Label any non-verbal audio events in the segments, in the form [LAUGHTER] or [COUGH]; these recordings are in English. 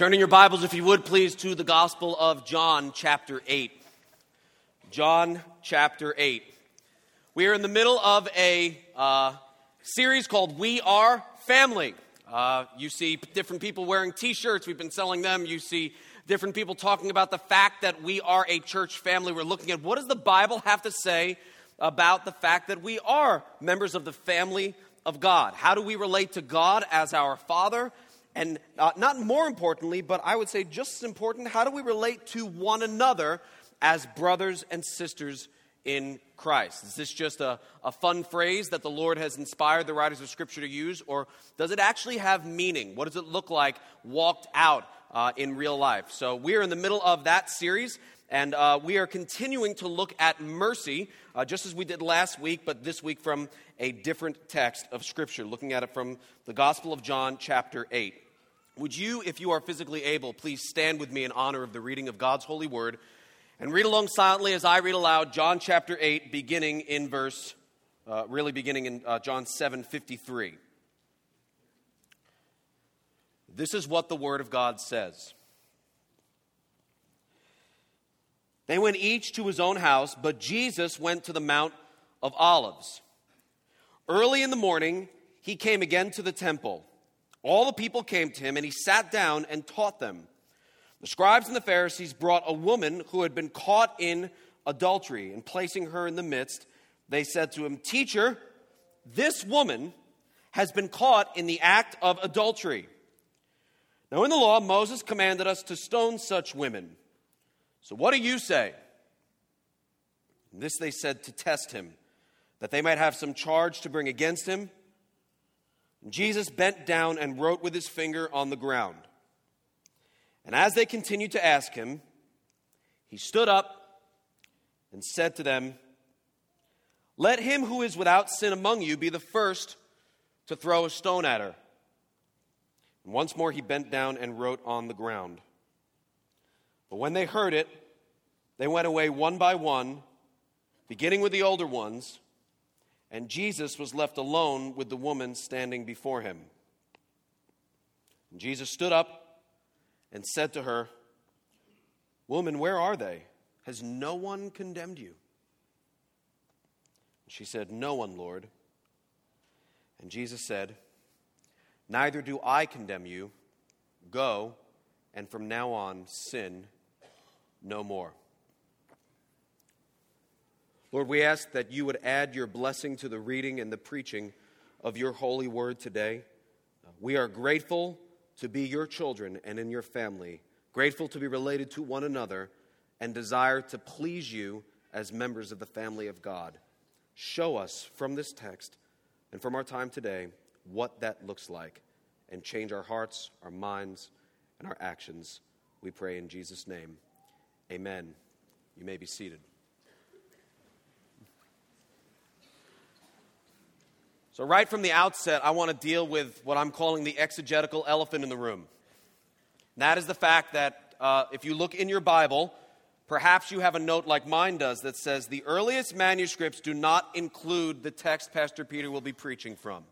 Turning your Bibles, if you would, please, to the Gospel of John, chapter 8. John, chapter 8. We are in the middle of a uh, series called We Are Family. Uh, you see different people wearing t shirts, we've been selling them. You see different people talking about the fact that we are a church family. We're looking at what does the Bible have to say about the fact that we are members of the family of God. How do we relate to God as our Father? And uh, not more importantly, but I would say just as important, how do we relate to one another as brothers and sisters in Christ? Is this just a, a fun phrase that the Lord has inspired the writers of Scripture to use, or does it actually have meaning? What does it look like walked out uh, in real life? So, we're in the middle of that series, and uh, we are continuing to look at mercy, uh, just as we did last week, but this week from a different text of Scripture, looking at it from the Gospel of John, chapter 8. Would you, if you are physically able, please stand with me in honor of the reading of God's holy word and read along silently as I read aloud John chapter 8, beginning in verse, uh, really beginning in uh, John 7 53. This is what the word of God says. They went each to his own house, but Jesus went to the Mount of Olives. Early in the morning, he came again to the temple. All the people came to him, and he sat down and taught them. The scribes and the Pharisees brought a woman who had been caught in adultery, and placing her in the midst, they said to him, Teacher, this woman has been caught in the act of adultery. Now, in the law, Moses commanded us to stone such women. So what do you say? And this they said to test him, that they might have some charge to bring against him. And Jesus bent down and wrote with his finger on the ground. And as they continued to ask him, he stood up and said to them, Let him who is without sin among you be the first to throw a stone at her. And once more he bent down and wrote on the ground. But when they heard it, they went away one by one, beginning with the older ones, and Jesus was left alone with the woman standing before him. And Jesus stood up and said to her, Woman, where are they? Has no one condemned you? She said, No one, Lord. And Jesus said, Neither do I condemn you. Go, and from now on, sin no more. Lord, we ask that you would add your blessing to the reading and the preaching of your holy word today. We are grateful to be your children and in your family, grateful to be related to one another, and desire to please you as members of the family of God. Show us from this text and from our time today what that looks like and change our hearts, our minds, and our actions. We pray in Jesus' name. Amen. You may be seated. So, right from the outset, I want to deal with what I'm calling the exegetical elephant in the room. And that is the fact that uh, if you look in your Bible, perhaps you have a note like mine does that says the earliest manuscripts do not include the text Pastor Peter will be preaching from.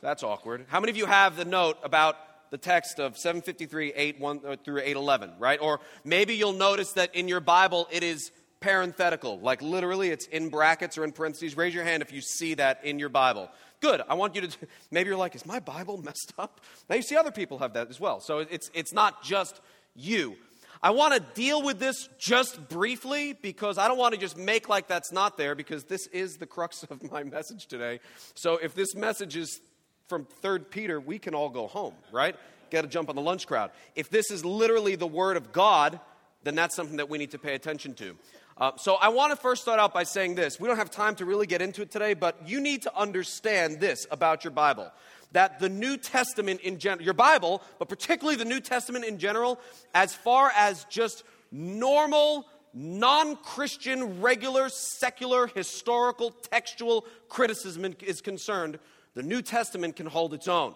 That's awkward. How many of you have the note about the text of 753, 8 1 uh, through 811, right? Or maybe you'll notice that in your Bible it is parenthetical, like literally it's in brackets or in parentheses. Raise your hand if you see that in your Bible. Good. I want you to, [LAUGHS] maybe you're like, is my Bible [LAUGHS] messed up? Now you see other people have that as well. So it's, it's not just you. I want to deal with this just briefly because I don't want to just make like that's not there because this is the crux [LAUGHS] of my message today. So if this message is from 3rd Peter, we can all go home, right? Get to jump on the lunch crowd. If this is literally the Word of God, then that's something that we need to pay attention to. Uh, so I want to first start out by saying this. We don't have time to really get into it today, but you need to understand this about your Bible. That the New Testament in general, your Bible, but particularly the New Testament in general, as far as just normal, non Christian, regular, secular, historical, textual criticism is concerned, the New Testament can hold its own.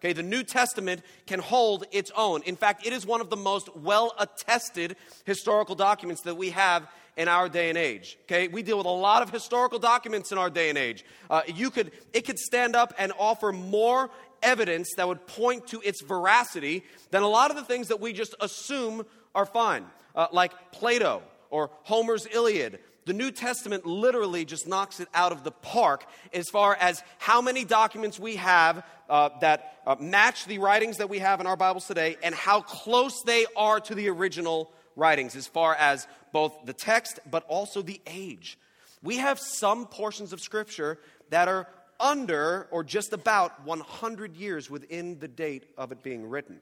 Okay, the New Testament can hold its own. In fact, it is one of the most well attested historical documents that we have in our day and age. Okay, we deal with a lot of historical documents in our day and age. Uh, you could, it could stand up and offer more evidence that would point to its veracity than a lot of the things that we just assume are fine, uh, like Plato or Homer's Iliad. The New Testament literally just knocks it out of the park as far as how many documents we have uh, that uh, match the writings that we have in our Bibles today and how close they are to the original writings as far as both the text but also the age. We have some portions of Scripture that are under or just about 100 years within the date of it being written.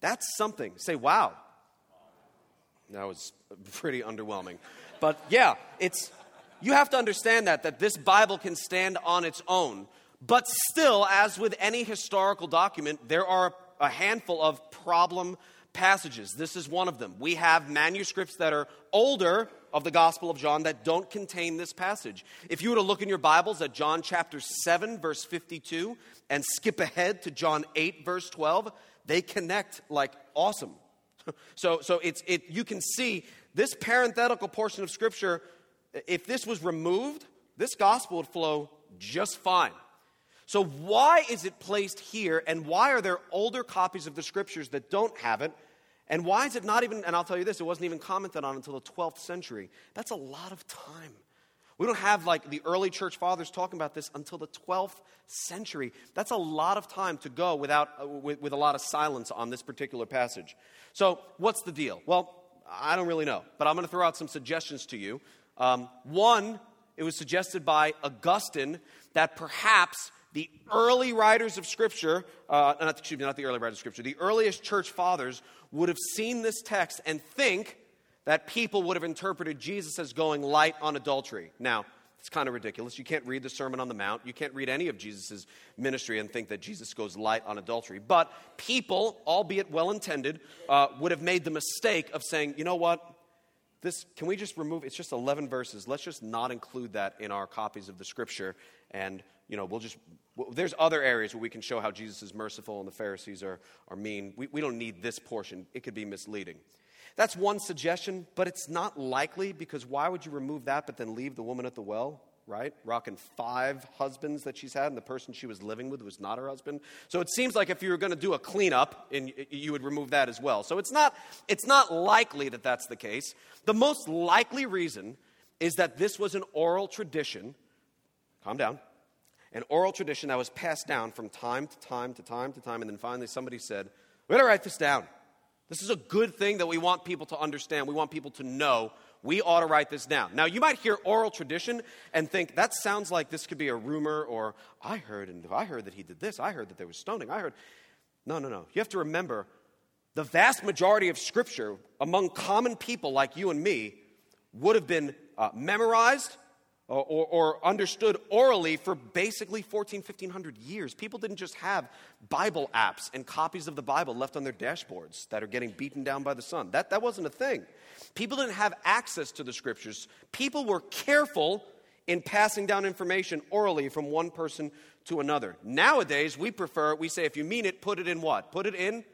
That's something. Say, wow. That was pretty underwhelming. But yeah, it's you have to understand that that this Bible can stand on its own. But still, as with any historical document, there are a handful of problem passages. This is one of them. We have manuscripts that are older of the Gospel of John that don't contain this passage. If you were to look in your Bibles at John chapter 7, verse 52, and skip ahead to John 8, verse 12, they connect like awesome. [LAUGHS] so so it's, it, you can see this parenthetical portion of Scripture, if this was removed, this gospel would flow just fine. So, why is it placed here, and why are there older copies of the Scriptures that don't have it? And why is it not even, and I'll tell you this, it wasn't even commented on until the 12th century. That's a lot of time. We don't have like the early church fathers talking about this until the 12th century. That's a lot of time to go without, uh, with, with a lot of silence on this particular passage. So, what's the deal? Well, I don't really know, but I'm going to throw out some suggestions to you. Um, one, it was suggested by Augustine that perhaps the early writers of Scripture, uh, not, excuse me, not the early writers of Scripture, the earliest church fathers would have seen this text and think that people would have interpreted Jesus as going light on adultery. Now, it's kind of ridiculous. You can't read the Sermon on the Mount. You can't read any of Jesus' ministry and think that Jesus goes light on adultery. But people, albeit well intended, uh, would have made the mistake of saying, you know what? This, can we just remove it's just 11 verses let's just not include that in our copies of the scripture and you know we'll just there's other areas where we can show how jesus is merciful and the pharisees are, are mean we, we don't need this portion it could be misleading that's one suggestion, but it's not likely because why would you remove that but then leave the woman at the well, right? Rocking five husbands that she's had, and the person she was living with was not her husband. So it seems like if you were going to do a cleanup, and you would remove that as well. So it's not, it's not likely that that's the case. The most likely reason is that this was an oral tradition. Calm down. An oral tradition that was passed down from time to time to time to time, and then finally somebody said, We gotta write this down. This is a good thing that we want people to understand. We want people to know. We ought to write this down. Now, you might hear oral tradition and think that sounds like this could be a rumor or I heard and I heard that he did this. I heard that there was stoning. I heard. No, no, no. You have to remember the vast majority of scripture among common people like you and me would have been uh, memorized Uh, or, or, understood orally for basically 14, 1500 years. People didn't just have Bible apps and copies of the Bible left on their dashboards that are getting beaten down by the sun. That, that wasn't a thing. People didn't have access to the scriptures. People were careful in passing down information orally from one person to another. Nowadays, we prefer, we say, if you mean it, put it in what? Put it in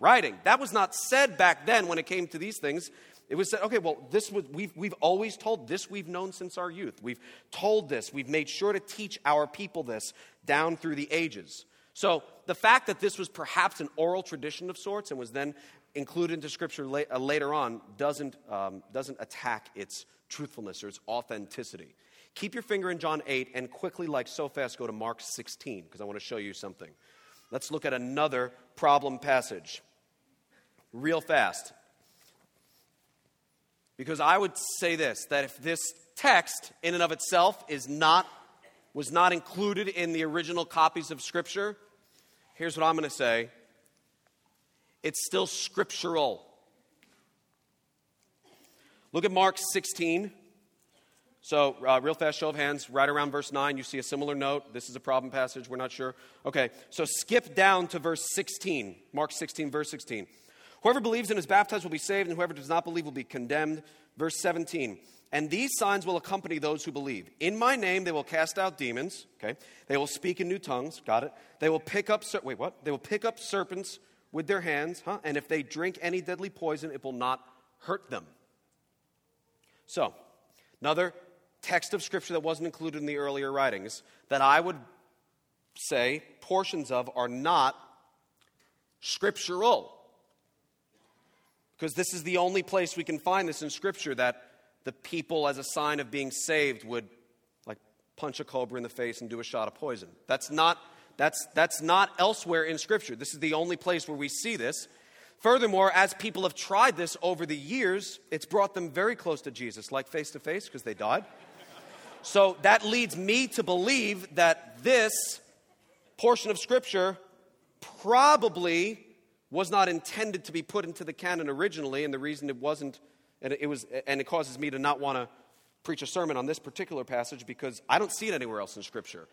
writing. That was not said back then when it came to these things. It was said, okay, well, this was, we've, we've always told this, we've known since our youth. We've told this, we've made sure to teach our people this down through the ages. So the fact that this was perhaps an oral tradition of sorts and was then included into Scripture la- uh, later on doesn't, um, doesn't attack its truthfulness or its authenticity. Keep your finger in John 8 and quickly, like so fast, go to Mark 16 because I want to show you something. Let's look at another problem passage. Real fast. Because I would say this that if this text, in and of itself, is not, was not included in the original copies of Scripture, here's what I'm going to say it's still scriptural. Look at Mark 16. So, uh, real fast show of hands, right around verse 9, you see a similar note. This is a problem passage, we're not sure. Okay, so skip down to verse 16. Mark 16, verse 16. Whoever believes and is baptized will be saved, and whoever does not believe will be condemned. Verse 17. And these signs will accompany those who believe. In my name they will cast out demons. Okay. They will speak in new tongues. Got it. They will pick up ser- wait what? They will pick up serpents with their hands. Huh? And if they drink any deadly poison, it will not hurt them. So, another text of scripture that wasn't included in the earlier writings that I would say, portions of, are not scriptural. Because this is the only place we can find this in Scripture that the people, as a sign of being saved, would like punch a cobra in the face and do a shot of poison. That's not, that's, that's not elsewhere in Scripture. This is the only place where we see this. Furthermore, as people have tried this over the years, it's brought them very close to Jesus, like face to face, because they died. So that leads me to believe that this portion of Scripture probably was not intended to be put into the canon originally, and the reason it wasn't, and it was, and it causes me to not want to preach a sermon on this particular passage because I don't see it anywhere else in Scripture.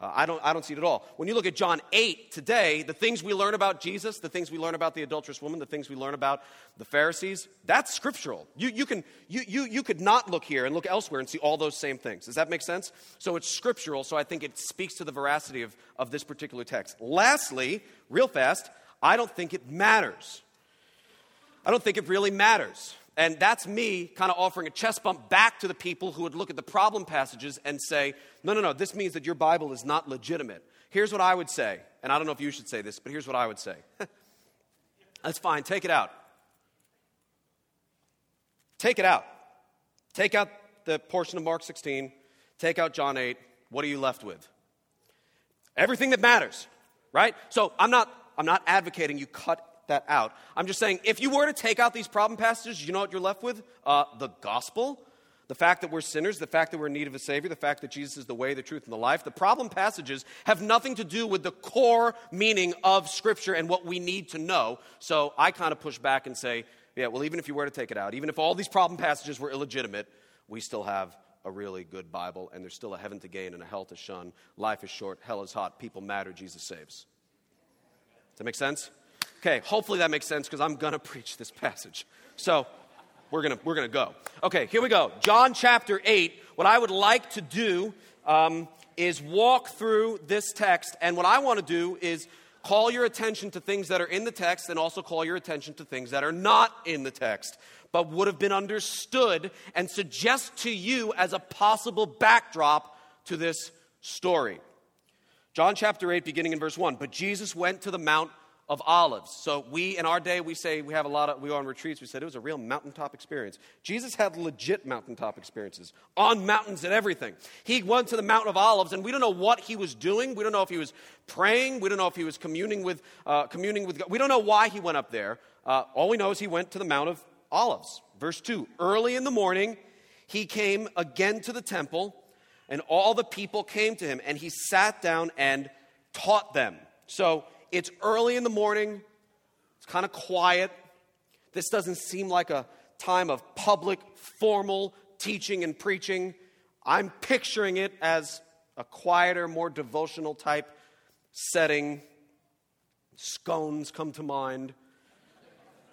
Uh, I, don't, I don't see it at all. When you look at John 8 today, the things we learn about Jesus, the things we learn about the adulterous woman, the things we learn about the Pharisees, that's scriptural. You, you, can, you, you, you could not look here and look elsewhere and see all those same things. Does that make sense? So it's scriptural, so I think it speaks to the veracity of, of this particular text. Lastly, real fast, I don't think it matters. I don't think it really matters. And that's me kind of offering a chest bump back to the people who would look at the problem passages and say, no, no, no, this means that your Bible is not legitimate. Here's what I would say, and I don't know if you should say this, but here's what I would say. [LAUGHS] that's fine, take it out. Take it out. Take out the portion of Mark 16, take out John 8. What are you left with? Everything that matters, right? So I'm not, I'm not advocating you cut that out. I'm just saying, if you were to take out these problem passages, you know what you're left with? Uh, the gospel, the fact that we're sinners, the fact that we're in need of a Savior, the fact that Jesus is the way, the truth, and the life. The problem passages have nothing to do with the core meaning of Scripture and what we need to know. So I kind of push back and say, yeah, well, even if you were to take it out, even if all these problem passages were illegitimate, we still have a really good Bible, and there's still a heaven to gain and a hell to shun. Life is short, hell is hot, people matter, Jesus saves. Does that make sense? Okay, hopefully that makes sense because I'm going to preach this passage. So we're going we're gonna go. Okay, here we go. John chapter 8. What I would like to do um, is walk through this text, and what I want to do is call your attention to things that are in the text and also call your attention to things that are not in the text but would have been understood and suggest to you as a possible backdrop to this story. John chapter 8, beginning in verse 1. But Jesus went to the Mount of olives. So we in our day we say we have a lot of we go on retreats. We said it was a real mountaintop experience. Jesus had legit mountaintop experiences on mountains and everything. He went to the Mount of Olives, and we don't know what he was doing. We don't know if he was praying. We don't know if he was communing with uh, communing with God. We don't know why he went up there. Uh, all we know is he went to the Mount of Olives. Verse two. Early in the morning, he came again to the temple, and all the people came to him, and he sat down and taught them. So it's early in the morning, it's kind of quiet. This doesn't seem like a time of public, formal teaching and preaching. I'm picturing it as a quieter, more devotional type setting. Scones come to mind.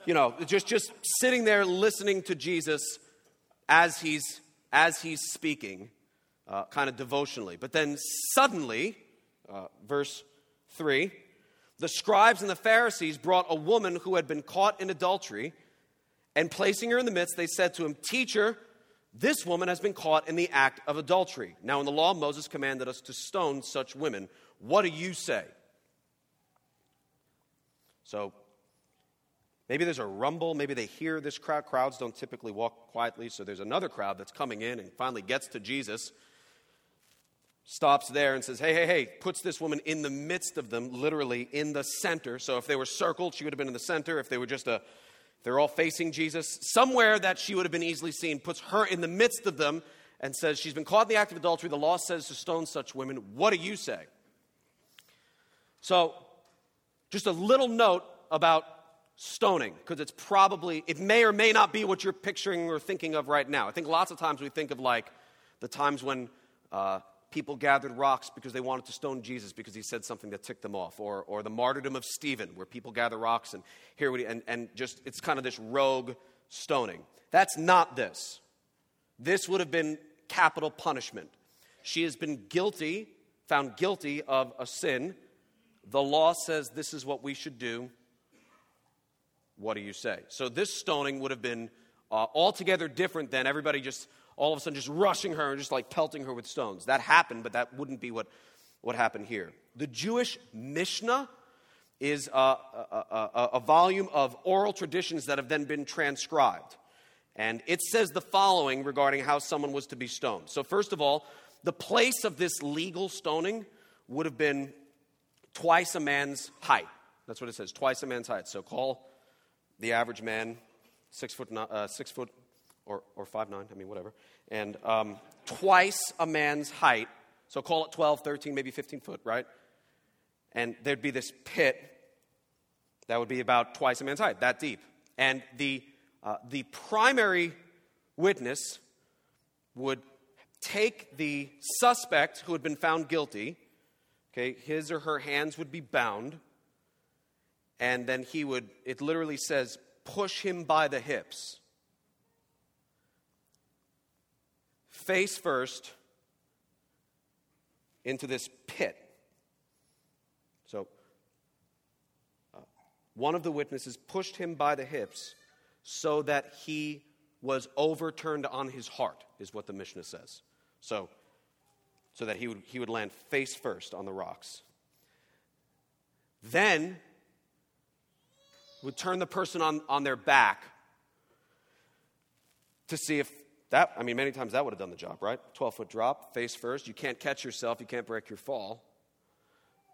You know, just, just sitting there listening to Jesus as he's, as he's speaking, uh, kind of devotionally. But then suddenly, uh, verse 3 the scribes and the Pharisees brought a woman who had been caught in adultery, and placing her in the midst, they said to him, Teacher, this woman has been caught in the act of adultery. Now, in the law, Moses commanded us to stone such women. What do you say? So, maybe there's a rumble. Maybe they hear this crowd. Crowds don't typically walk quietly, so there's another crowd that's coming in and finally gets to Jesus stops there and says, Hey, hey, hey, puts this woman in the midst of them, literally in the center. So if they were circled, she would have been in the center. If they were just a, they're all facing Jesus, somewhere that she would have been easily seen, puts her in the midst of them and says, She's been caught in the act of adultery. The law says to stone such women. What do you say? So, just a little note about stoning, because it's probably, it may or may not be what you're picturing or thinking of right now. I think lots of times we think of like the times when uh, people gathered rocks because they wanted to stone Jesus because he said something that ticked them off, or, or the martyrdom of Stephen, where people gather rocks and hear what he, and, and just it's kind of this rogue stoning. That's not this. This would have been capital punishment. She has been guilty, found guilty of a sin. The law says this is what we should do. What do you say? So this stoning would have been uh, altogether different than everybody just all of a sudden just rushing her and just like pelting her with stones. That happened, but that wouldn't be what, what happened here. The Jewish Mishnah is a, a, a, a, volume of oral traditions that have then been transcribed. And it says the following regarding how someone was to be stoned. So, first of all, the place of this legal stoning would have been twice a man's height. That's what it says, twice a man's height. So, call the average man six foot, uh, six foot or, or five nine, I mean, whatever, and um, twice a man's height. So, call it 12, 13, maybe 15 foot, right? And there'd be this pit that would be about twice a man's height, that deep. And the uh, the primary witness would take the suspect who had been found guilty, okay, his or her hands would be bound, and then he would, it literally says, push him by the hips. Face first into this pit. So, uh, one of the witnesses pushed him by the hips so that he was overturned on his heart, is what the Mishnah says. So, so that he would, he would land face first on the rocks. Then would turn the person on, on their back to see if that, I mean, many times that would have done the job, right? 12 foot drop, face first. You can't catch yourself, you can't break your fall.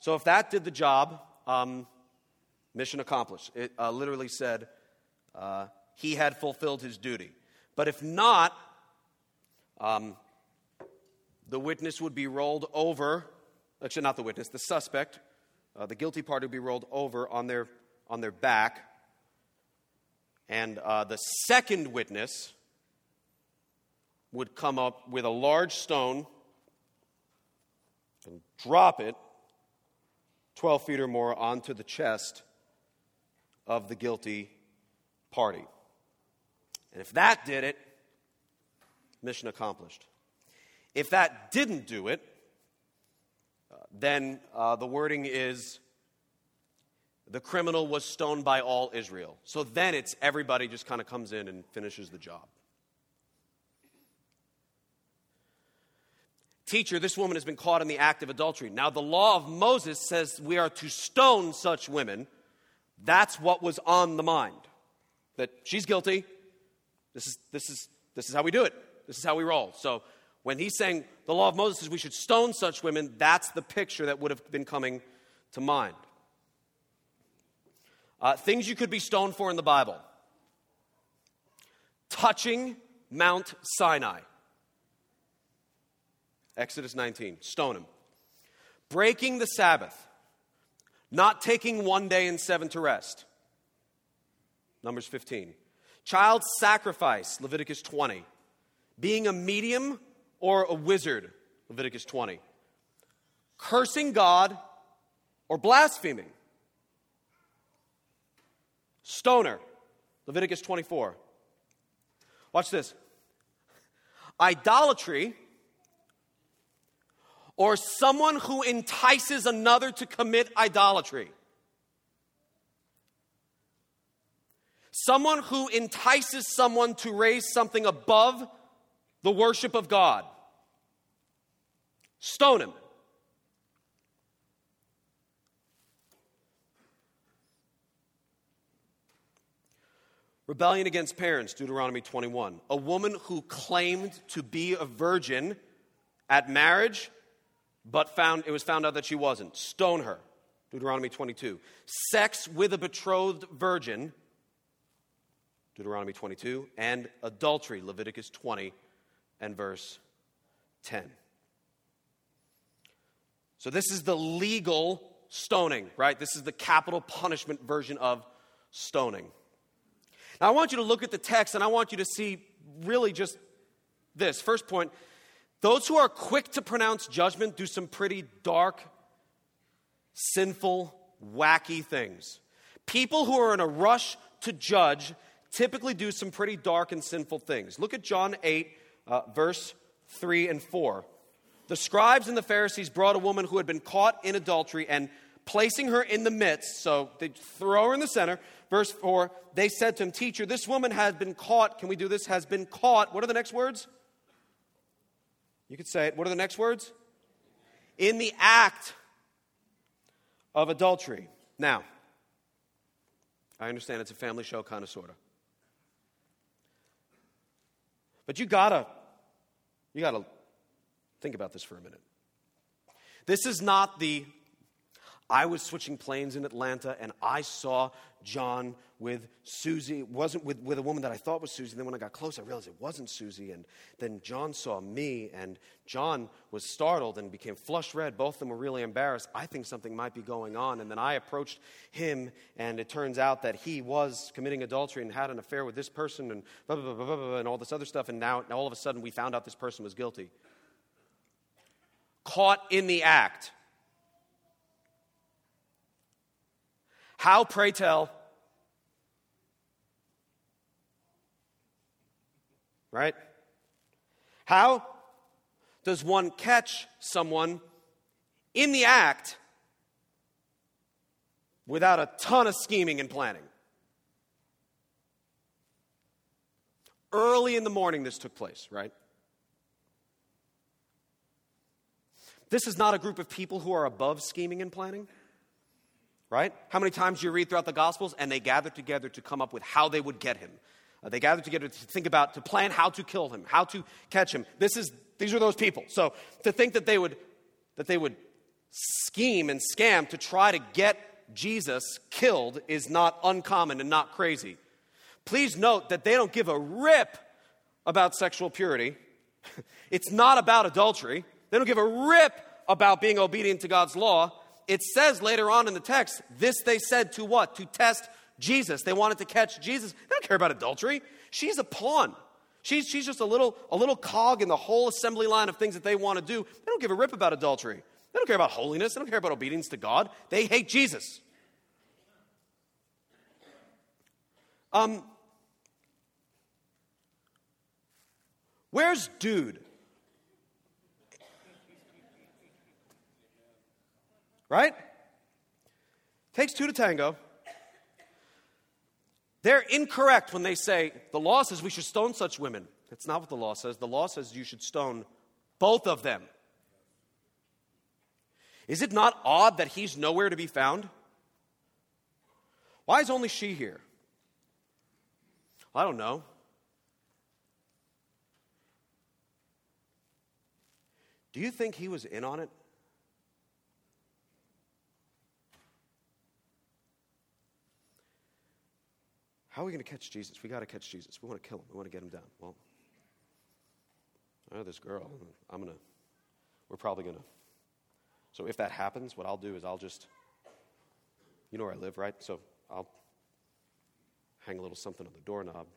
So if that did the job, um, mission accomplished. It uh, literally said, uh, he had fulfilled his duty. But if not, um, the witness would be rolled over, actually, not the witness, the suspect, uh, the guilty party would be rolled over on their, on their back. And uh, the second witness would come up with a large stone and drop it 12 feet or more onto the chest of the guilty party. And if that did it, mission accomplished. If that didn't do it, uh, then uh, the wording is the criminal was stoned by all Israel. So then it's everybody just kind of comes in and finishes the job. Teacher, this woman has been caught in the act of adultery. Now, the law of Moses says we are to stone such women. That's what was on the mind. That she's guilty, this is, this, is, this is how we do it. This is how we roll. So when he's saying the law of Moses says we should stone such women, that's the picture that would have been coming to mind. Uh, things you could be stoned for in the Bible touching Mount Sinai. Exodus 19, stone him. Breaking the Sabbath, not taking one day and seven to rest. Numbers 15. Child sacrifice, Leviticus 20. Being a medium or a wizard, Leviticus 20. Cursing God or blaspheming. Stoner, Leviticus 24. Watch this. Idolatry or someone who entices another to commit idolatry. Someone who entices someone to raise something above the worship of God. Stone him. Rebellion against parents, Deuteronomy 21. A woman who claimed to be a virgin at marriage, but found it was found out that she wasn't. Stone her. Deuteronomy 22. Sex with a betrothed virgin, Deuteronomy 22, and adultery, Leviticus 20 and verse 10. So, this is the legal stoning, right? This is the capital punishment version of stoning. Now, I want you to look at the text and I want you to see really just this. First point those who are quick to pronounce judgment do some pretty dark, sinful, wacky things. People who are in a rush to judge typically do some pretty dark and sinful things. Look at John 8, uh, verse 3 and 4. The scribes and the Pharisees brought a woman who had been caught in adultery and placing her in the midst, so they throw her in the center. Verse 4, they said to him, Teacher, this woman has been caught. Can we do this? Has been caught. What are the next words? You could say it. What are the next words? in the act of adultery. Now, I understand it's a family show, kind of, sort of. But you gotta, you gotta think about this for a minute. This is not the I was switching planes in Atlanta and I saw John with Susie. It wasn't with, with a woman that I thought was Susie. Then when I got close, I realized it wasn't Susie. And then John saw me and John was startled and became flush red. Both of them were really embarrassed. I think something might be going on. And then I approached him and it turns out that he was committing adultery and had an affair with this person and blah, blah, blah, blah, blah, and all this other stuff. And now all of a sudden we found out this person was guilty. Caught in the act How, pray tell? Right? How does one catch someone in the act without a ton of scheming and planning? Early in the morning, this took place, right? This is not a group of people who are above scheming and planning right? How many times do you read throughout the Gospels and they gathered together to come up with how they would get him? Uh, they gathered together to think about, to plan how to kill him, how to catch him. This is, these are those people. So to think that they would, that they would scheme and scam to try to get Jesus killed is not uncommon and not crazy. Please note that they don't give a rip about sexual purity. [LAUGHS] it's not about adultery. They don't give a rip about being obedient to God's law it says later on in the text, this they said to what? To test Jesus. They wanted to catch Jesus. They don't care about adultery. She's a pawn. She's, she's just a little, a little cog in the whole assembly line of things that they want to do. They don't give a rip about adultery. They don't care about holiness. They don't care about obedience to God. They hate Jesus. Um, where's dude? Right? Takes two to tango. They're incorrect when they say the law says we should stone such women. That's not what the law says. The law says you should stone both of them. Is it not odd that he's nowhere to be found? Why is only she here? I don't know. Do you think he was in on it? How are we going to catch Jesus? We got to catch Jesus. We want to kill him. We want to get him down. Well, I know this girl. I'm going to, we're probably going to. So if that happens, what I'll do is I'll just, you know where I live, right? So I'll hang a little something on the doorknob,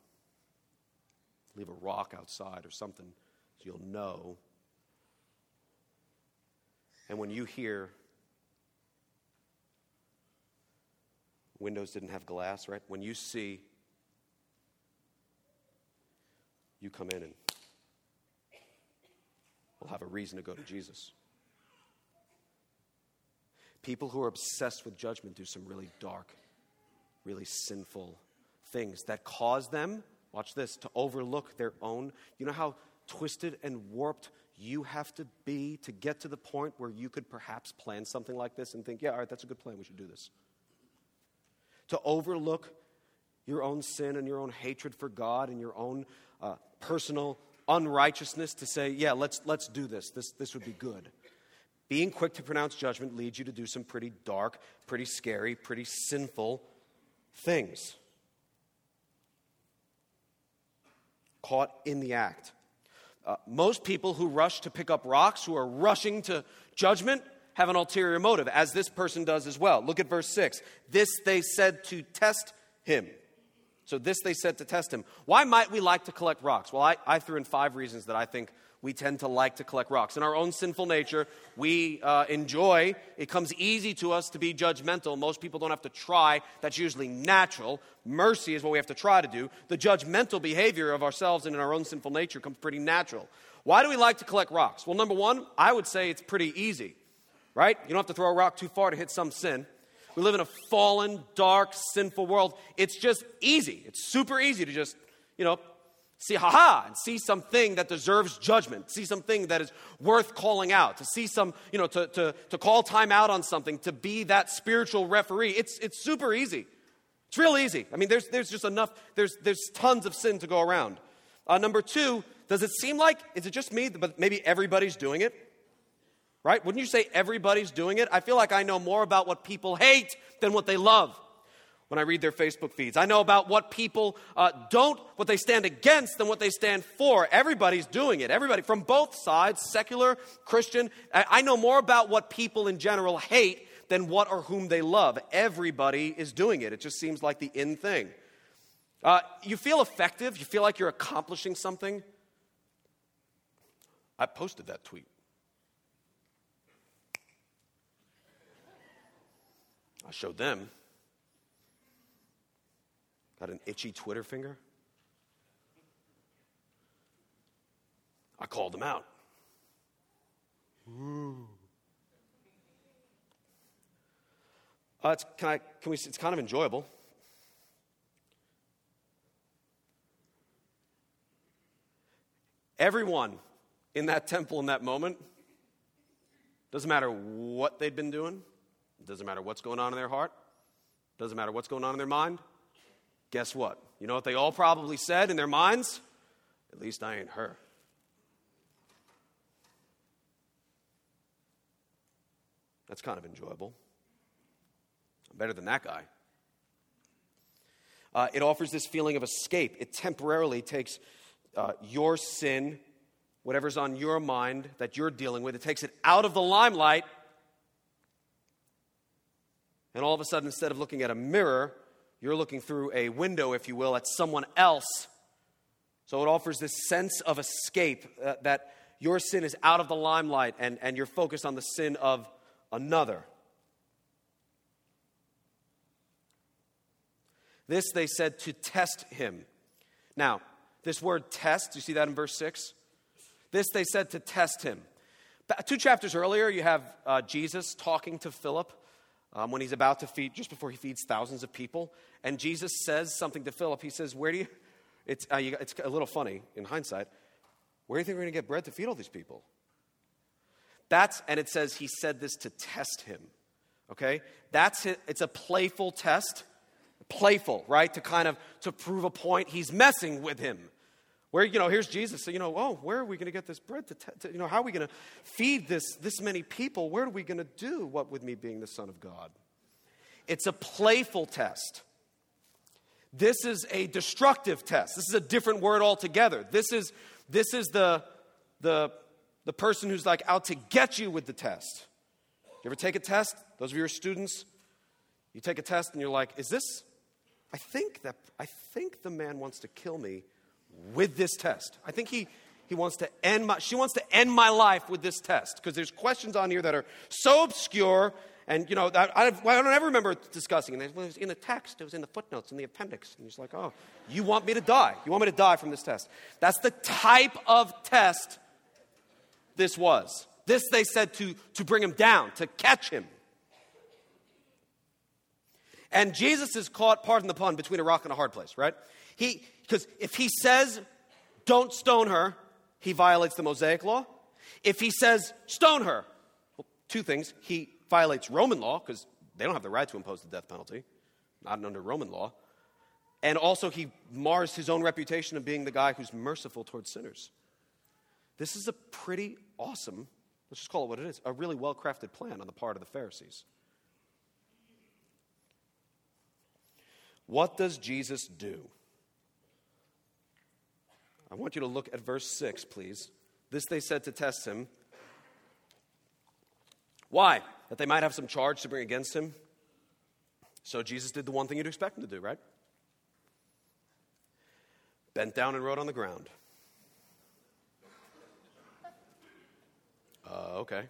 leave a rock outside or something so you'll know. And when you hear windows didn't have glass, right? When you see, you come in and we'll have a reason to go to Jesus. People who are obsessed with judgment do some really dark, really sinful things that cause them, watch this, to overlook their own. You know how twisted and warped you have to be to get to the point where you could perhaps plan something like this and think, yeah, all right, that's a good plan, we should do this to overlook your own sin and your own hatred for God and your own uh, personal unrighteousness to say, yeah, let's, let's do this. this. This would be good. Being quick to pronounce judgment leads you to do some pretty dark, pretty scary, pretty sinful things. Caught in the act. Uh, most people who rush to pick up rocks, who are rushing to judgment, have an ulterior motive, as this person does as well. Look at verse 6. This they said to test him. So, this they said to test him. Why might we like to collect rocks? Well, I, I threw in five reasons that I think we tend to like to collect rocks. In our own sinful nature, we uh, enjoy, it comes easy to us to be judgmental. Most people don't have to try. That's usually natural. Mercy is what we have to try to do. The judgmental behavior of ourselves and in our own sinful nature comes pretty natural. Why do we like to collect rocks? Well, number one, I would say it's pretty easy right? You don't have to throw a rock too far to hit some sin. We live in a fallen, dark, sinful world. It's just easy. It's super easy to just, you know, see haha and see something that deserves judgment see something that is worth calling out to see some you know to, to, to call time out on something to be that spiritual referee it's, it's super easy it's real easy i mean there's, there's just enough there's, there's tons of sin to go around uh, number two does it seem like is it just me but maybe everybody's doing it right wouldn't you say everybody's doing it i feel like i know more about what people hate than what they love when I read their Facebook feeds. I know about what people uh, don't, what they stand against, than what they stand for. Everybody's doing it. Everybody from both sides, secular, Christian. I, I know more about what people in general hate than what or whom they love. Everybody is doing it. It just seems like the in thing. Uh, you feel effective. You feel like you're accomplishing something. I posted that tweet. Showed them. Got an itchy Twitter finger? I called them out. Ooh. Uh, it's, can I, can we, it's kind of enjoyable. Everyone in that temple in that moment, doesn't matter what they'd been doing, doesn't matter what's going on in their heart, doesn't matter what's going on in their mind, Guess what? You know what they all probably said in their minds? At least I ain't her. That's kind of enjoyable. I'm better than that guy. Uh, it offers this feeling of escape. It temporarily takes uh, your sin, whatever's on your mind that you're dealing with, it takes it out of the limelight. And all of a sudden, instead of looking at a mirror, you're looking through a window, if you will, at someone else. So it offers this sense of escape uh, that your sin is out of the limelight and, and you're focused on the sin of another. This they said to test him. Now, this word test, you see that in verse 6? This they said to test him. Two chapters earlier, you have uh, Jesus talking to Philip um, when he's about to feed, just before he feeds thousands of people. And Jesus says something to Philip. He says, Where do you, it's, uh, you, it's a little funny in hindsight, where do you think we're going to get bread to feed all these people? That's, and it says he said this to test him. Okay? That's it. It's a playful test. Playful, right? To kind of, to prove a point. He's messing with him. Where, you know, here's Jesus. So, you know, oh, where are we going to get this bread to, to you know, how are we going to feed this, this many people? Where are we going to do what with me being the Son of God? It's a playful test. This is a destructive test. This is a different word altogether. This is, this is the, the, the person who's like out to get you with the test. You ever take a test? Those of you who are students, you take a test and you're like, is this, I think that, I think the man wants to kill me with this test. I think he, he wants to end my, she wants to end my life with this test because there's questions on here that are so obscure. And, you know, I, I, I don't ever remember discussing it. It was in the text, it was in the footnotes, in the appendix. And he's like, oh, you want me to die? You want me to die from this test? That's the type of test this was. This they said to, to bring him down, to catch him. And Jesus is caught, pardon the pun, between a rock and a hard place, right? He, because if he says, don't stone her, he violates the Mosaic law. If he says, stone her, well, two things. He violates Roman law, because they don't have the right to impose the death penalty, not under Roman law. And also, he mars his own reputation of being the guy who's merciful towards sinners. This is a pretty awesome, let's just call it what it is, a really well crafted plan on the part of the Pharisees. What does Jesus do? I want you to look at verse 6, please. This they said to test him. Why? That they might have some charge to bring against him. So Jesus did the one thing you'd expect him to do, right? Bent down and wrote on the ground. Uh, okay.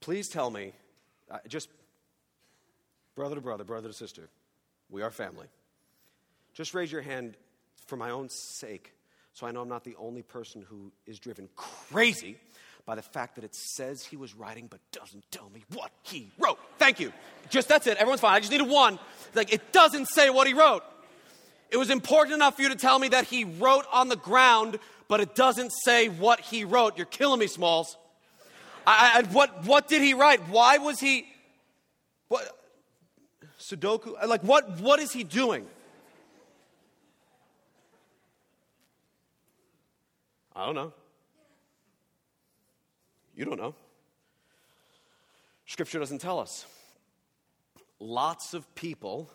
Please tell me, just brother to brother, brother to sister, we are family. Just raise your hand for my own sake, so I know I'm not the only person who is driven crazy by the fact that it says he was writing but doesn't tell me what he wrote. Thank you. Just that's it. Everyone's fine. I just needed one. Like, it doesn't say what he wrote. It was important enough for you to tell me that he wrote on the ground, but it doesn't say what he wrote. You're killing me, Smalls. I, I, what, what did he write? Why was he. What, Sudoku? Like, what, what is he doing? I don't know. You don't know. Scripture doesn't tell us. Lots of people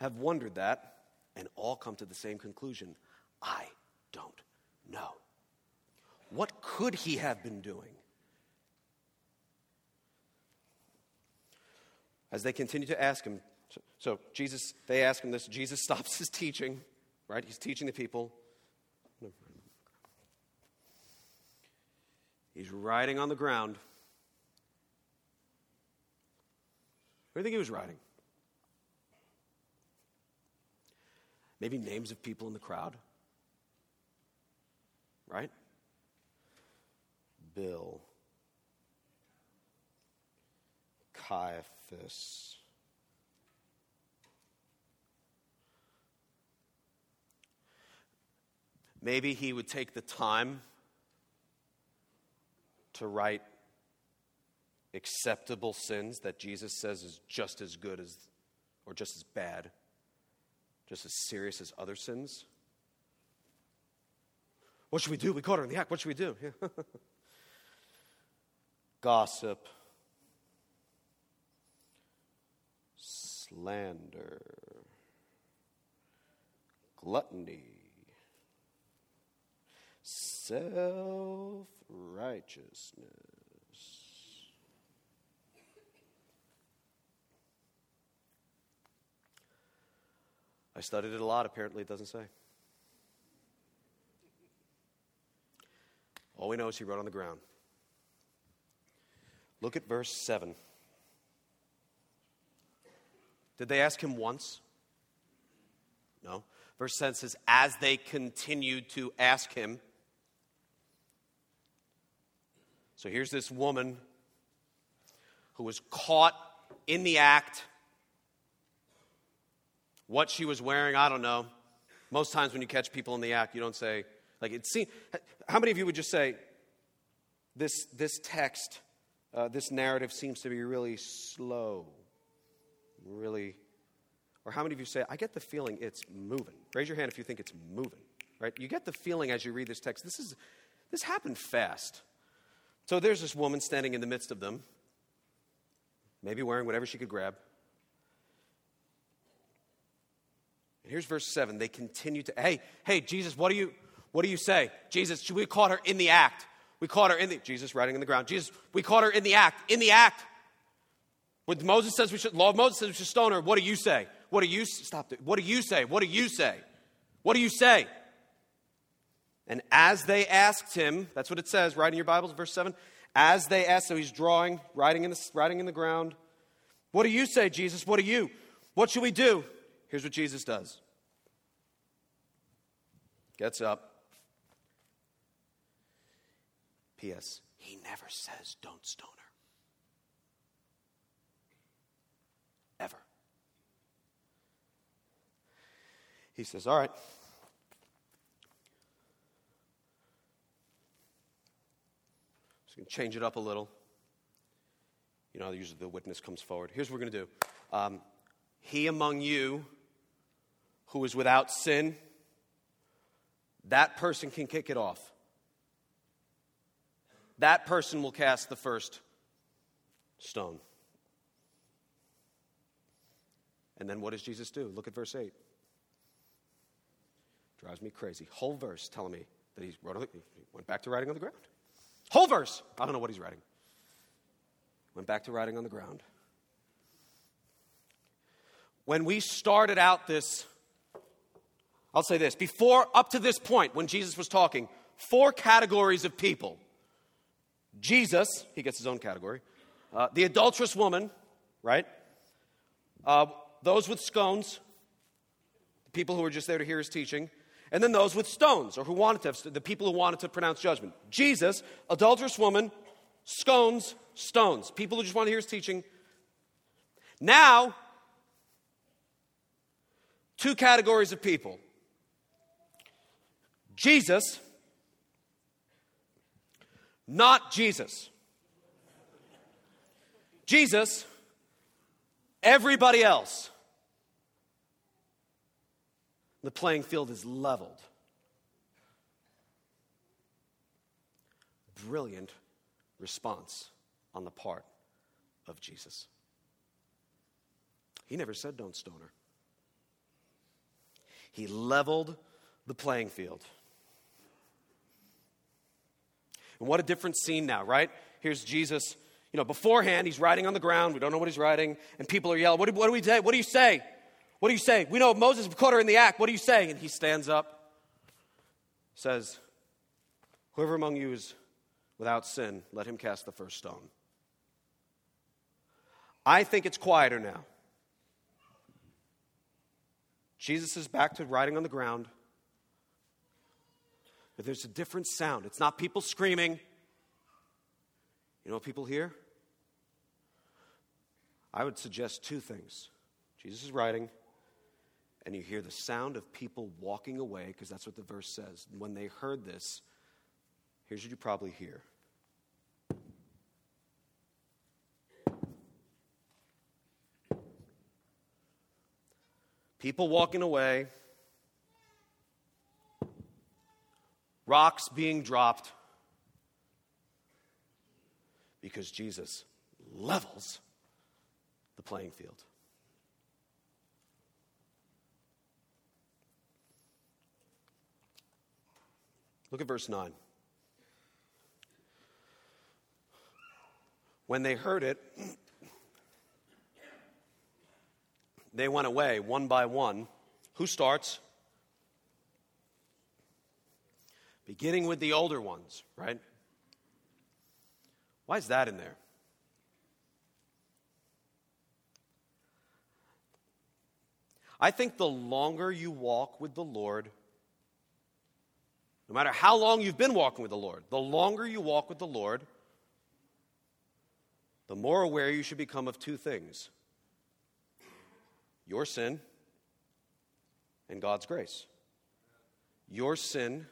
have wondered that and all come to the same conclusion I don't know. What could he have been doing? As they continue to ask him, so, Jesus, they ask him this. Jesus [LAUGHS] stops his teaching, right? He's teaching the people. He's riding on the ground. Where do you think he was riding? Maybe names of people in the crowd? Right? Bill, Caiaphas, Maybe he would take the time to write acceptable sins that Jesus says is just as good as, or just as bad, just as serious as other sins. What should we do? We caught her in the act. What should we do? [LAUGHS] Gossip, slander, gluttony, self righteousness. I studied it a lot, apparently, it doesn't say. All we know is he wrote on the ground. Look at verse 7. Did they ask him once? No. Verse 7 says, as they continued to ask him, So here's this woman who was caught in the act. What she was wearing, I don't know. Most times when you catch people in the act, you don't say, like, it seems. How many of you would just say, this, this text, uh, this narrative seems to be really slow? Really. Or how many of you say, I get the feeling it's moving? Raise your hand if you think it's moving, right? You get the feeling as you read this text, this, is, this happened fast. So there's this woman standing in the midst of them, maybe wearing whatever she could grab. And here's verse 7. They continue to, hey, hey, Jesus, what do you what do you say? Jesus, we caught her in the act. We caught her in the Jesus writing in the ground. Jesus, we caught her in the act. In the act. When Moses says we should law of Moses says we should stone her, what do you say? What do you stop What do you say? What do you say? What do you say? And as they asked him, that's what it says, right in your Bibles, verse 7. As they asked, so he's drawing, writing in the, writing in the ground. What do you say, Jesus? What do you? What should we do? Here's what Jesus does gets up. P.S. He never says, don't stone her. Ever. He says, all right. So we can change it up a little. You know, usually the witness comes forward. Here's what we're going to do um, He among you who is without sin, that person can kick it off. That person will cast the first stone. And then what does Jesus do? Look at verse 8. Drives me crazy. Whole verse telling me that he, wrote, he went back to writing on the ground. Whole verse. I don't know what he's writing. Went back to writing on the ground. When we started out this, I'll say this before, up to this point, when Jesus was talking, four categories of people Jesus, he gets his own category, uh, the adulterous woman, right? Uh, those with scones, people who were just there to hear his teaching, and then those with stones, or who wanted to have, the people who wanted to pronounce judgment. Jesus, adulterous woman, scones, stones. People who just want to hear his teaching. Now, two categories of people Jesus, not Jesus. Jesus, everybody else. The playing field is leveled. Brilliant response on the part of Jesus. He never said, Don't stone her. He leveled the playing field. And what a different scene now, right? Here's Jesus. You know, beforehand, he's riding on the ground. We don't know what he's riding. And people are yelling, What do, what do we say? What do you say? What do you say? We know Moses caught her in the act. What do you say? And he stands up, says, Whoever among you is without sin, let him cast the first stone. I think it's quieter now. Jesus is back to riding on the ground. But there's a different sound. It's not people screaming. You know what people hear? I would suggest two things. Jesus is riding, and you hear the sound of people walking away, because that's what the verse says. When they heard this, here's what you probably hear people walking away, rocks being dropped, because Jesus levels the playing field. Look at verse 9. When they heard it, they went away one by one. Who starts? Beginning with the older ones, right? Why is that in there? I think the longer you walk with the Lord, no matter how long you've been walking with the Lord, the longer you walk with the Lord, the more aware you should become of two things your sin and God's grace. Your sin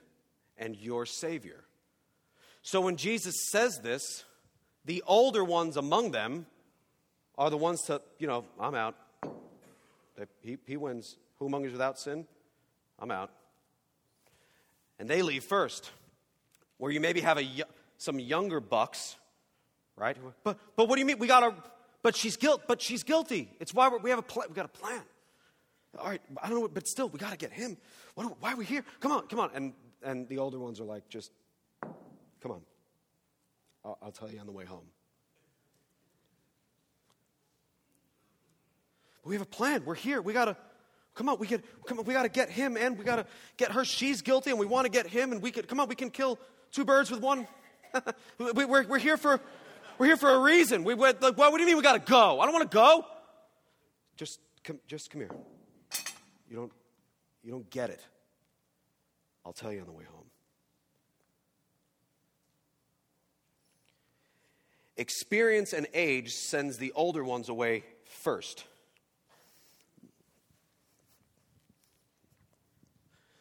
and your Savior. So when Jesus says this, the older ones among them are the ones to, you know, I'm out. He, he wins. Who among you is without sin? I'm out. And they leave first. Where you maybe have a, some younger bucks, right? But, but what do you mean? We got to but she's guilt. But she's guilty. It's why we have a plan. We got a plan. All right, I don't know, but still, we got to get him. What, why are we here? Come on, come on. And and the older ones are like, just come on. I'll, I'll tell you on the way home. But we have a plan. We're here. We got to come on. We get come on. We got to get him, and we got to get her. She's guilty, and we want to get him. And we could come on. We can kill two birds with one. [LAUGHS] we, we're, we're here for we're here for a reason. We went, like, what do you mean we got to go? I don't want to go. Just come, just come here. You don't, you don't get it. I'll tell you on the way home. Experience and age sends the older ones away first.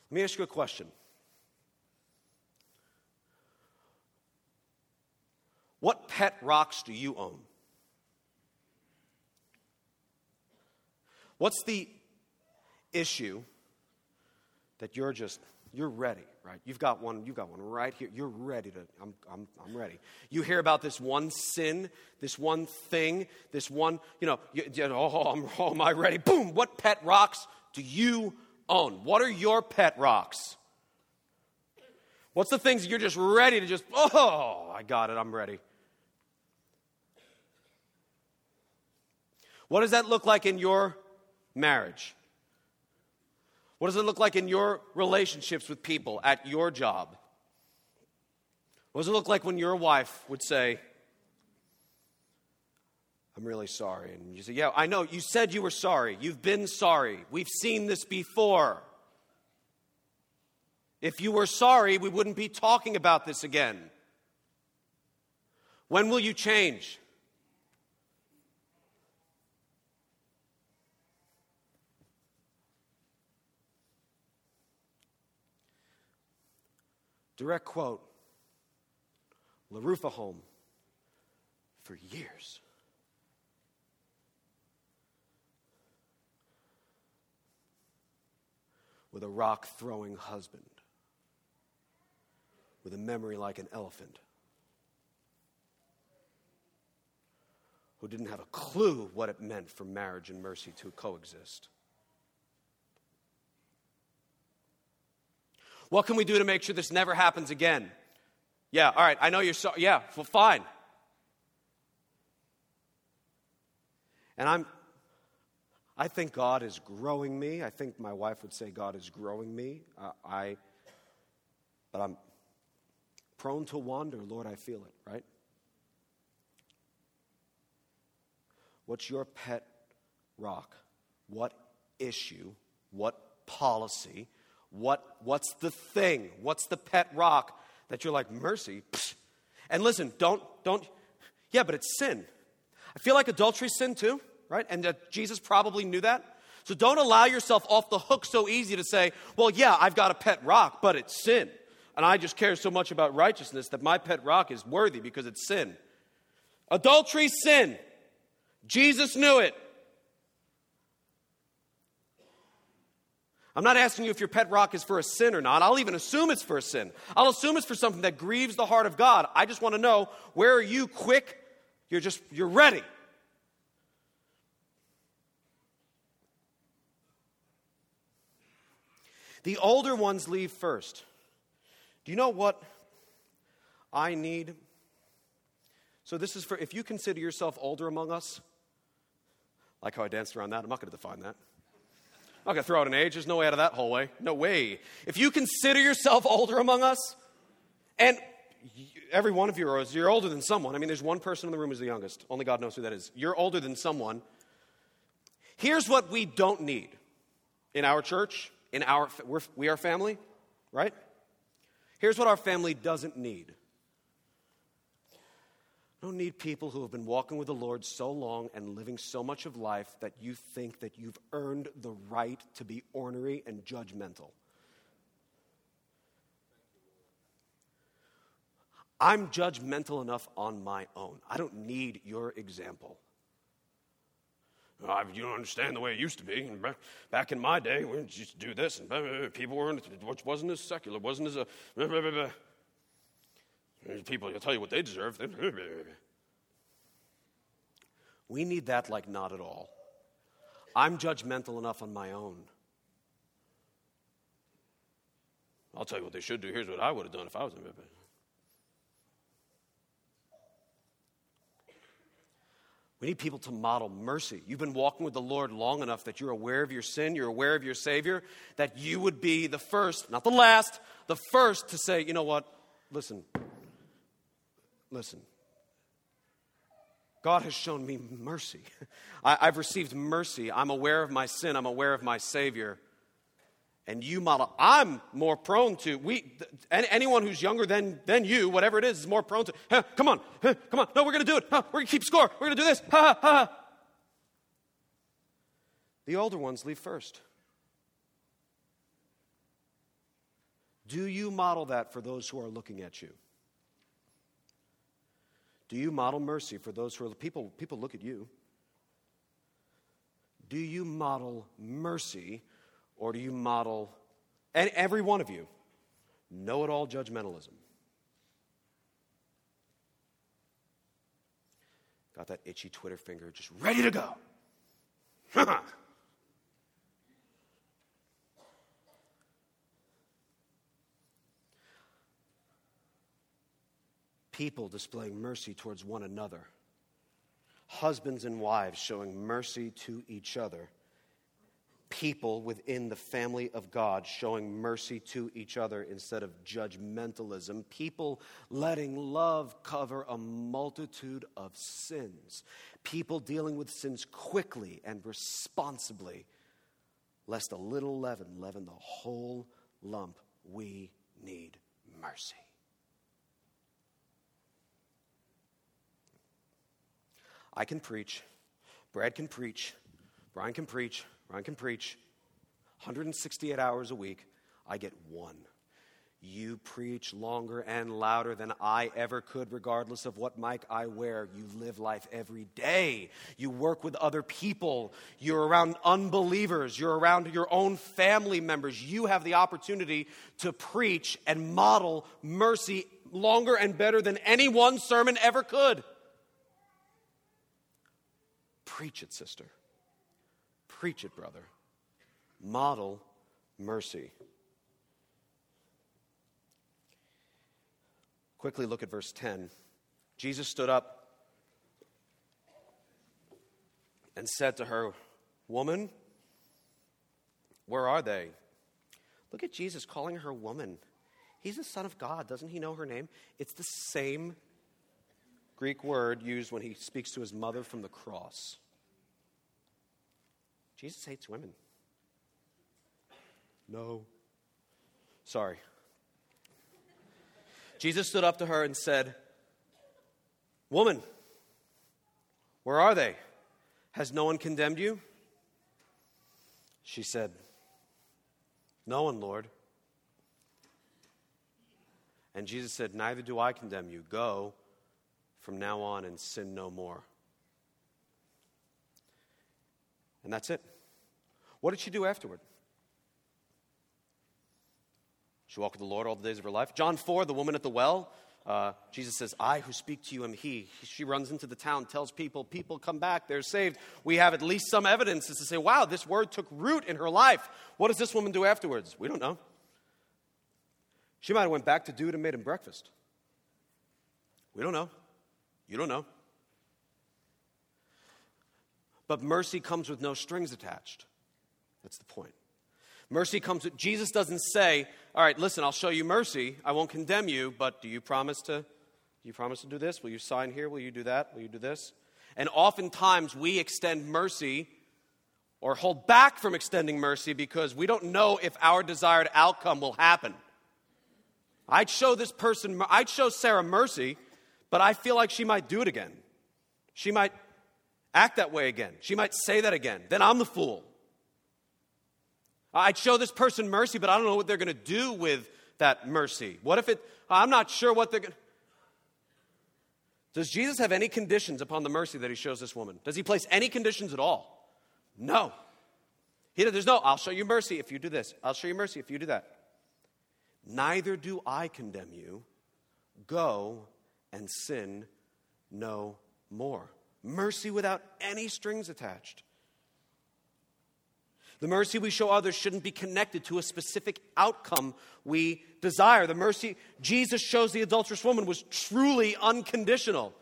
Let me ask you a question. What pet rocks do you own? What's the issue that you're just you're ready, right? You've got one, you've got one right here. You're ready to, I'm, I'm, I'm ready. You hear about this one sin, this one thing, this one, you know, you, you oh, oh I'm, oh, am I ready? Boom, what pet rocks do you own? What are your pet rocks? What's the things you're just ready to just, oh, I got it, I'm ready. What does that look like in your marriage? What does it look like in your relationships with people at your job? What does it look like when your wife would say, I'm really sorry? And you say, Yeah, I know. You said you were sorry. You've been sorry. We've seen this before. If you were sorry, we wouldn't be talking about this again. When will you change? Direct quote LaRufa home for years. With a rock throwing husband, with a memory like an elephant, who didn't have a clue what it meant for marriage and mercy to coexist. What can we do to make sure this never happens again? Yeah, all right, I know you're sorry. Yeah, well, fine. And I'm, I think God is growing me. I think my wife would say God is growing me. Uh, I, but I'm prone to wander. Lord, I feel it, right? What's your pet rock? What issue? What policy? What, what's the thing? What's the pet rock that you're like, mercy? Psh. And listen, don't, don't, yeah, but it's sin. I feel like adultery sin too, right? And uh, Jesus probably knew that. So don't allow yourself off the hook so easy to say, well, yeah, I've got a pet rock, but it's sin. And I just care so much about righteousness that my pet rock is worthy because it's sin. Adultery, sin. Jesus knew it. I'm not asking you if your pet rock is for a sin or not. I'll even assume it's for a sin. I'll assume it's for something that grieves the heart of God. I just want to know where are you quick? You're just, you're ready. The older ones leave first. Do you know what I need? So, this is for if you consider yourself older among us, like how I danced around that, I'm not going to define that. I'm not going to throw out an age. There's no way out of that hallway. No way. If you consider yourself older among us, and every one of you are you're older than someone. I mean, there's one person in the room who's the youngest. Only God knows who that is. You're older than someone. Here's what we don't need in our church, in our we're, we are family, right? Here's what our family doesn't need I don't need people who have been walking with the Lord so long and living so much of life that you think that you've earned the right to be ornery and judgmental. I'm judgmental enough on my own. I don't need your example. You don't understand the way it used to be. Back in my day, we used to do this, and people weren't, which wasn't as secular, wasn't as a. People will tell you what they deserve. We need that like not at all. I'm judgmental enough on my own. I'll tell you what they should do. Here's what I would have done if I was in We need people to model mercy. You've been walking with the Lord long enough that you're aware of your sin, you're aware of your Savior, that you would be the first, not the last, the first to say, you know what? Listen, Listen, God has shown me mercy. [LAUGHS] I, have received mercy. I'm aware of my sin. I'm aware of my Savior. And you model, I'm more prone to, we, anyone who's younger than, than you, whatever it is, is more prone to, huh, come on, huh, come on, no, we're to do it. Huh, we're to keep score. We're to do this. Ha, ha, ha. The older ones leave first. Do you model that for those who are looking at you? Do you model mercy for those who are people? People look at you. Do you model mercy, or do you model, and every one of you, know it all judgmentalism? Got that itchy Twitter finger just ready to go. [LAUGHS] people displaying mercy towards one another, husbands and wives showing mercy to each other, people within the family of God showing mercy to each other instead of judgmentalism, people letting love cover a multitude of sins, people dealing with sins quickly and responsibly, lest a little leaven leaven the whole lump. We need mercy. I can preach, Brad can preach, Brian can preach, Brian can preach 168 hours a week. I get one. You preach longer and louder than I ever could, regardless of what mic I wear. You live life every day. You work with other people. You're around unbelievers. You're around your own family members. You have the opportunity to preach and model mercy longer and better than any one sermon ever could. Preach it, sister. Preach it, brother. Model mercy. Quickly look at verse 10. Jesus stood up and said to her, Woman, where are they? Look at Jesus calling her woman. He's the Son of God. Doesn't he know her name? It's the same Greek word used when he speaks to his mother from the cross. Jesus hates women. No. Sorry. Jesus stood up to her and said, Woman, where are they? Has no one condemned you? She said, No one, Lord. And Jesus said, Neither do I condemn you. Go from now on and sin no more. And that's it. What did she do afterward? She walked with the Lord all the days of her life. John 4, the woman at the well, uh, Jesus says, I who speak to you am he. She runs into the town, tells people, people come back, they're saved. We have at least some evidence to say, wow, this word took root in her life. What does this woman do afterwards? We don't know. She might have went back to dude and made him breakfast. We don't know. You don't know. But mercy comes with no strings attached. That's the point. Mercy comes with, Jesus doesn't say, all right, listen, I'll show you mercy. I won't condemn you, but do you promise to, do you promise to do this? Will you sign here? Will you do that? Will you do this? And oftentimes we extend mercy or hold back from extending mercy because we don't know if our desired outcome will happen. I'd show this person, I'd show Sarah mercy, but I feel like she might do it again. She might act that way again. She might say that again. Then I'm the fool. I'd show this person mercy, but I don't know what they're going to do with that mercy. What if it, I'm not sure what they're going to. Does Jesus have any conditions upon the mercy that he shows this woman? Does he place any conditions at all? No. He, there's no, I'll show you mercy if you do this. I'll show you mercy if you do that. Neither do I condemn you. Go and sin no more. Mercy without any strings attached. The mercy we show others shouldn't be connected to a specific outcome we desire. The mercy Jesus shows the adulterous woman was truly unconditional.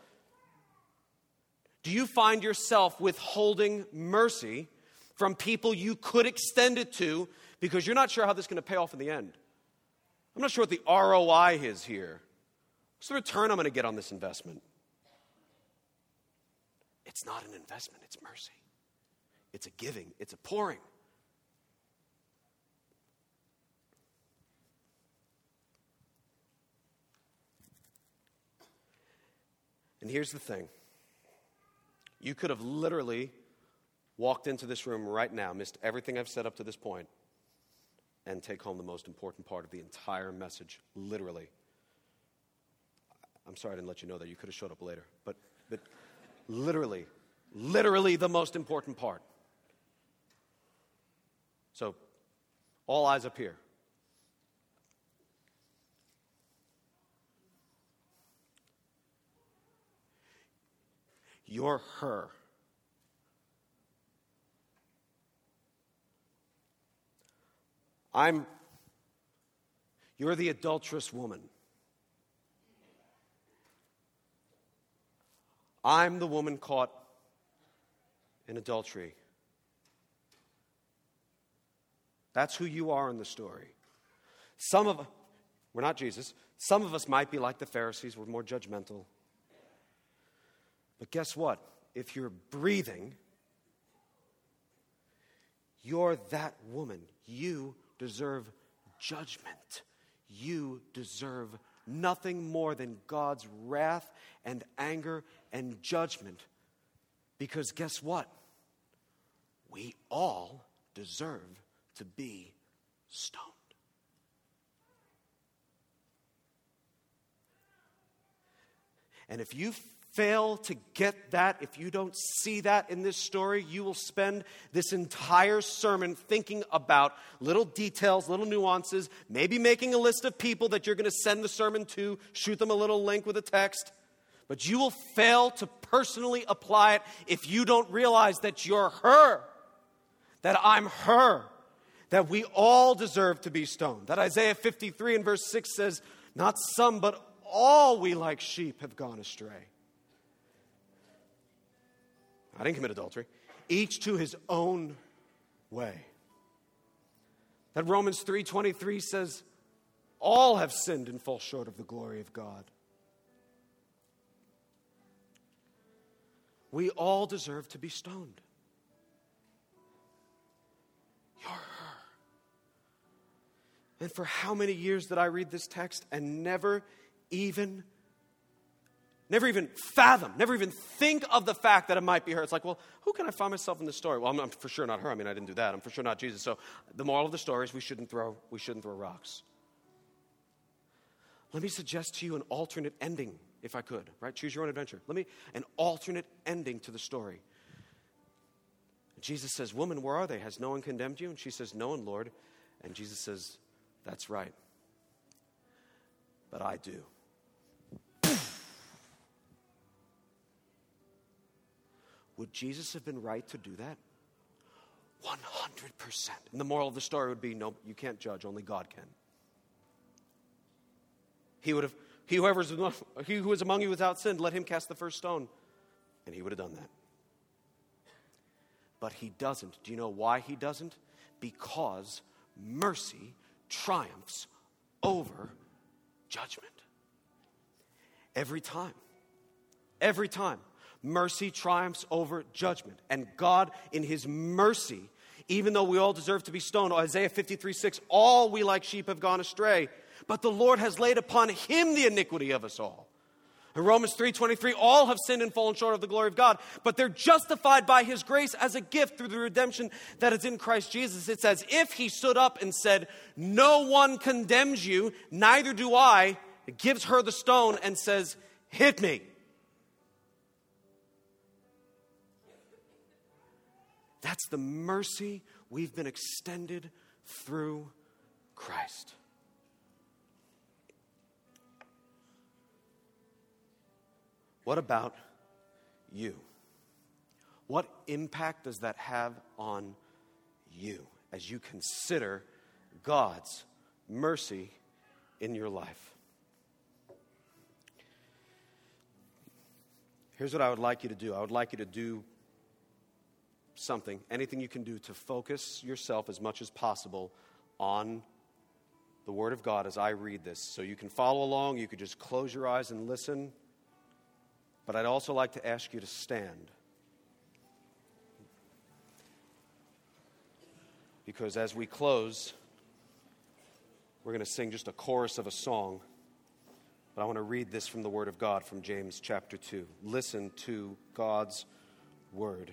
Do you find yourself withholding mercy from people you could extend it to because you're not sure how this is going to pay off in the end? I'm not sure what the ROI is here. What's the return I'm going to get on this investment? It's not an investment, it's mercy. It's a giving, it's a pouring. And here's the thing you could have literally walked into this room right now, missed everything I've said up to this point, and take home the most important part of the entire message, literally. I'm sorry I didn't let you know that. You could have showed up later. But, but literally, literally the most important part. So, all eyes up here. You're her. I'm, you're the adulterous woman. I'm the woman caught in adultery. That's who you are in the story. Some of we're not Jesus. Some of us might be like the Pharisees, we're more judgmental. But guess what? If you're breathing, you're that woman. You deserve judgment. You deserve nothing more than God's wrath and anger and judgment. Because guess what? We all deserve to be stoned. And if you fail to get that, if you don't see that in this story, you will spend this entire sermon thinking about little details, little nuances, maybe making a list of people that you're going to send the sermon to, shoot them a little link with a text. But you will fail to personally apply it if you don't realize that you're her, that I'm her, that we all deserve to be stoned. That Isaiah 53 and verse 6 says, Not some, but all we like sheep have gone astray. I didn't commit adultery. Each to his own way. That Romans 3:23 says all have sinned and fall short of the glory of God. We all deserve to be stoned. You're her. And for how many years did I read this text and never even never even fathom, never even think of the fact that it might be her. It's like, well, who can I find myself in this story? Well, I'm, I'm, for sure not her. I mean, I didn't do that. I'm for sure not Jesus. So the moral of the story is we shouldn't throw, we shouldn't throw rocks. Let me suggest to you an alternate ending, if I could, right? Choose your own adventure. Let me, an alternate ending to the story. Jesus says, Woman, where are they? Has no one condemned you? And she says, No one, Lord. And Jesus says, That's right. But I do. Would Jesus have been right to do that? 100%. And the moral of the story would be no, you can't judge, only God can. He would have, he, whoever's, he who is among you without sin, let him cast the first stone. And he would have done that. But he doesn't. Do you know why he doesn't? Because mercy triumphs over judgment. Every time. Every time mercy triumphs over judgment. And God, in his mercy, even though we all deserve to be stoned, Isaiah 53 6, all we like sheep have gone astray, but the Lord has laid upon him the iniquity of us all. In Romans 3:23, all have sinned and fallen short of the glory of God, but they're justified by his grace as a gift through the redemption that is in Christ Jesus. It's as if he stood up and said, No one condemns you, neither do I. It gives her the stone and says, Hit me. That's the mercy we've been extended through Christ. What about you? What impact does that have on you as you consider God's mercy in your life? Here's what I would like you to do I would like you to do something, anything you can do to focus yourself as much as possible on the Word of God as I read this. So you can follow along, you could just close your eyes and listen. But I'd also like to ask you to stand. Because as we close, we're going to sing just a chorus of a song. But I want to read this from the Word of God from James chapter 2. Listen to God's Word.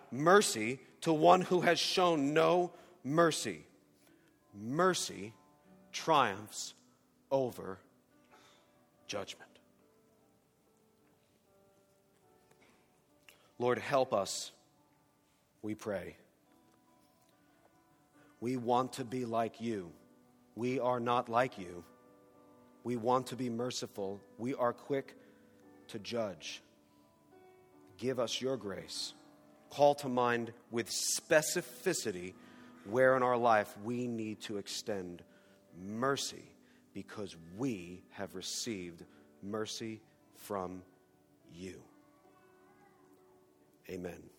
mercy to one who has shown no mercy. Mercy triumphs over judgment. Lord, help us, we pray. We want to be like you. We are not like you. We want to be merciful. We are quick to judge. Give us your grace call to mind with specificity where in our life we need to extend mercy because we have received mercy from you. Amen.